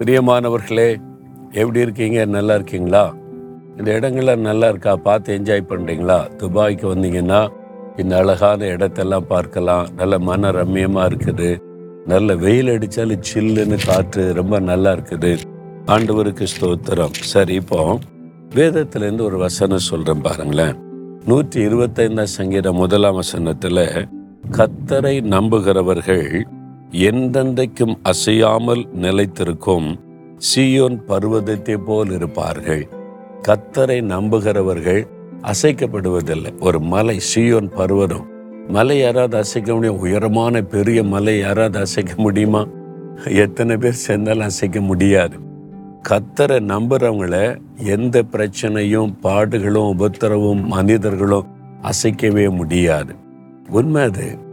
பிரியமானவர்களே எப்படி இருக்கீங்க? நல்லா இருக்கீங்களா? இந்த இடங்கள்லாம் நல்லா இருக்கா? பார்த்து என்ஜாய் பண்ணுறீங்களா துபாய்க்கு வந்தீங்கன்னா இந்த அழகான இடத்தெல்லாம் பார்க்கலாம். நல்ல மன ரம்மியமாக இருக்குது. நல்ல வெயில் அடித்தாலும் சில்லுன்னு காற்று ரொம்ப நல்லா இருக்குது. ஆண்டவருக்கு ஸ்தோத்திரம். சரி இப்போ வேதத்துலேருந்து ஒரு வசனம் சொல்கிறேன் பாருங்களேன். நூற்றி இருபத்தைந்தாம் சங்கீதம் முதலாம் வசனத்தில் கத்தரை நம்புகிறவர்கள் எந்தெந்தைக்கும் அசையாமல் நிலைத்திருக்கும் சீயோன் பர்வதத்தை போல் இருப்பார்கள். கத்தரை நம்புகிறவர்கள் அசைக்கப்படுவதில்லை. ஒரு மலை சீயோன் பர்வதம். மலை யாராவது அசைக்க முடியும்? உயரமான பெரிய மலை யாராவது அசைக்க முடியுமா? எத்தனை பேர் சேர்ந்தாலும் அசைக்க முடியாது. கத்தரை நம்புறவங்கள எந்த பிரச்சனையும் பாடுகளும் உபத்திரவும் மனிதர்களும் அசைக்கவே முடியாது. உண்மை அது.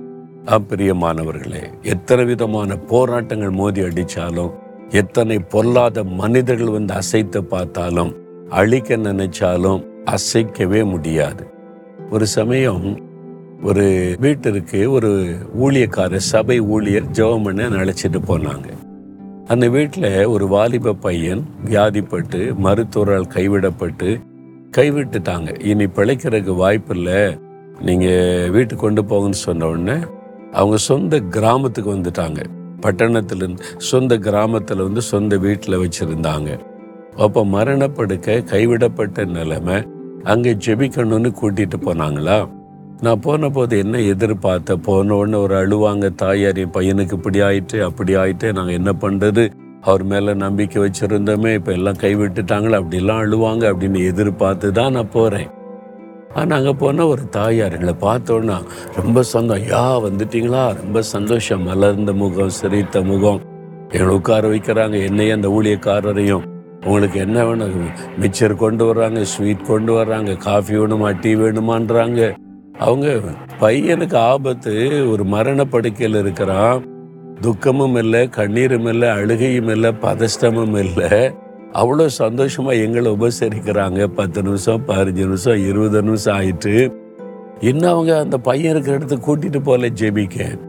அப்பிரியமானவர்களே எத்தனை விதமான போராட்டங்கள் மோதி அடித்தாலும் எத்தனை பொல்லாத மனிதர்கள் வந்து அசைத்து பார்த்தாலும் அழிக்க நினைச்சாலும் அசைக்கவே முடியாது. ஒரு சமயம் ஒரு வீட்டிற்கு ஒரு ஊழியக்காரர் சபை ஊழியர் ஜெபம் பண்ண அழைச்சிட்டு போனாங்க. அந்த வீட்டில் ஒரு வாலிப பையன் வியாதிப்பட்டு மருத்துவரால் கைவிடப்பட்டு கைவிட்டுட்டாங்க. இனி பிழைக்கிறதுக்கு வாய்ப்பு இல்லை நீங்கள் வீட்டுக்கு கொண்டு போங்கன்னு சொன்ன உடனே அவங்க சொந்த கிராமத்துக்கு வந்துட்டாங்க. பட்டணத்தில் சொந்த கிராமத்தில் வந்து சொந்த வீட்டில் வச்சுருந்தாங்க. அப்போ மரணப்படுக்க கைவிடப்பட்ட நிலைமை அங்கே ஜெபிக்கணும்னு கூட்டிகிட்டு போனாங்களா? நான் போன போது என்ன எதிர்பார்த்த? போன உடனே ஒரு அழுவாங்க தாயார் என் பையனுக்கு இப்படி ஆயிட்டு அப்படி ஆயிட்டு நாங்கள் என்ன பண்ணுறது அவர் மேலே நம்பிக்கை வச்சுருந்தோமே இப்போ எல்லாம் கைவிட்டுட்டாங்களே? அப்படிலாம் அழுவாங்க அப்படின்னு எதிர்பார்த்து தான் நான் போகிறேன் ஆனால் அங்கே போனால் ஒரு தாயார் எங்களை பார்த்தோன்னா ரொம்ப சந்தோஷம். யா வந்துட்டீங்களா? ரொம்ப சந்தோஷம். மலர்ந்த முகம் சிரித்த முகம். எங்களை உட்கார வைக்கிறாங்க. என்னையும் அந்த ஊழியக்காரரையும். உங்களுக்கு என்ன வேணும்? மிச்சர் கொண்டு வர்றாங்க ஸ்வீட் கொண்டு வர்றாங்க காஃபி வேணுமா டீ வேணுமான்றாங்க. அவங்க பையனுக்கு ஆபத்து. ஒரு மரண படுக்கையில் இருக்கிறான். துக்கமும் இல்லை கண்ணீரும் இல்லை அழுகையும் இல்லை பதஷ்டமும் இல்லை. அவ்வளோ சந்தோஷமாக எங்களை உபசரிக்கிறாங்க. பத்து நிமிஷம் பதினஞ்சு நிமிஷம் இருபது நிமிஷம் ஆயிட்டு. இன்னும் அவங்க அந்த பையன் இருக்கிற இடத்துக்கு கூட்டிகிட்டு போகல ஜெபிக்க.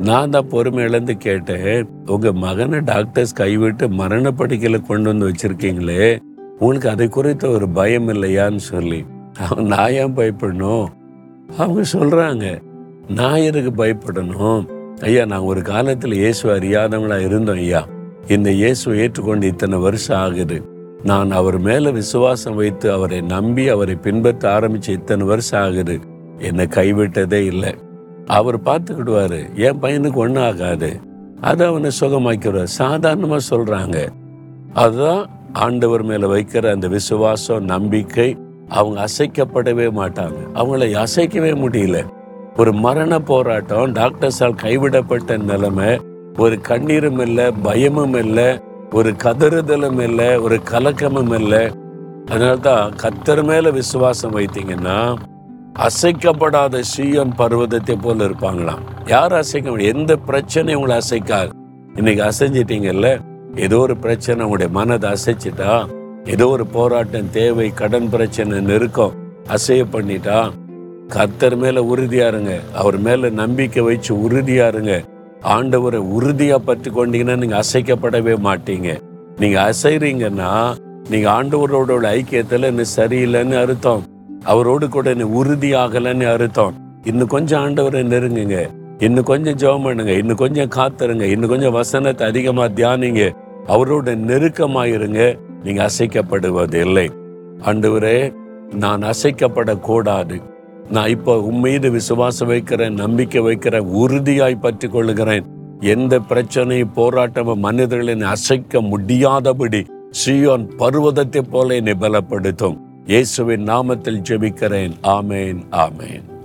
நான் தான் பொறுமை இழந்து கேட்டேன். உங்கள் மகனை டாக்டர்ஸ் கைவிட்டு மரண கொண்டு வந்து வச்சிருக்கீங்களே. உங்களுக்கு அதை குறித்த ஒரு பயம் இல்லையான்னு சொல்லி. அவன் நான் ஏன் பயப்படணும்? அவங்க சொல்கிறாங்க நான் எதுக்கு பயப்படணும்? ஐயா நான் ஒரு காலத்தில் இயேசு அறியாதவங்களாக இருந்தோம் ஐயா. இந்த இயேசுவை ஏற்றுக்கொண்டு இத்தனை வருஷம் ஆகுது. நான் அவர் மேல விசுவாசம் வைத்து அவரை நம்பி அவரை பின்பற்ற ஆரம்பிச்சு இத்தனை வருஷம் ஆகுது. என்னை கைவிட்டதே இல்லை. அவர் பார்த்துக்கிடுவாரு என் பையனுக்கு ஒன்றும் ஆகாது. அதை அவனை சுகமாக்கிடுவார். சாதாரணமா சொல்றாங்க. அதுதான் ஆண்டவர் மேல வைக்கிற அந்த விசுவாசம் நம்பிக்கை. அவங்க அசைக்கப்படவே மாட்டாங்க. அவங்கள அசைக்கவே முடியல. ஒரு மரண போராட்டம் டாக்டர்ஸால் கைவிடப்பட்ட நிலைமை. ஒரு கண்ணீரும் இல்லை பயமும் இல்லை ஒரு கதறுதலும் இல்லை ஒரு கலக்கமும் இல்லை. அதனால்தான் கத்தர் மேல விசுவாசம் வைத்தீங்கன்னா அசைக்கப்படாத சீயோன் பர்வதத்தை போல இருப்பாங்களாம். யார் அசைக்க முடியும்? எந்த பிரச்சனையும் உங்களை அசைக்காது. இன்னைக்கு அசைஞ்சிட்டீங்கல்ல ஏதோ ஒரு பிரச்சனை உங்களுடைய மனதை அசைச்சிட்டா ஏதோ ஒரு போராட்டம் தேவை கடன் பிரச்சனை நெருக்கம் அசைய பண்ணிட்டா கத்தர் மேல உறுதியா இருங்க. அவர் மேல நம்பிக்கை வச்சு உறுதியா இருங்க. ஆண்டவரை உறுதியா பற்றி கொண்டீங்கன்னா நீங்க அசைக்கப்படவே மாட்டீங்க. நீங்க அசைறீங்கன்னா நீங்க ஆண்டவரோட ஐக்கியத்தில் ஐக்கியத்துல இன்னும் சரியில்லைன்னு அர்த்தம். அவரோடு கூட என்ன உறுதியாகலன்னு அர்த்தம். இன்னும் கொஞ்சம் ஆண்டவரை நெருங்குங்க. இன்னும் கொஞ்சம் ஜெபம் பண்ணுங்க. இன்னும் கொஞ்சம் காத்துருங்க. இன்னும் கொஞ்சம் வசனத்தை அதிகமா தியானிங்க. அவரோட நெருக்கமாயிருங்க. நீங்க அசைக்கப்படுவது இல்லை ஆண்டவரே நான் அசைக்கப்படக்கூடாது. நான் இப்போ உம்மீது விசுவாசம் வைக்கிறேன் நம்பிக்கை வைக்கிறேன் உறுதியாய் பற்றி கொள்ளுகிறேன் எந்த பிரச்சனை போராட்டமும் மனிதர்களின் அசைக்க முடியாதபடி சியோன் பருவதத்தை போல என்னை பலப்படுத்தும். இயேசுவின் நாமத்தில் ஜெபிக்கிறேன். ஆமேன் ஆமேன்.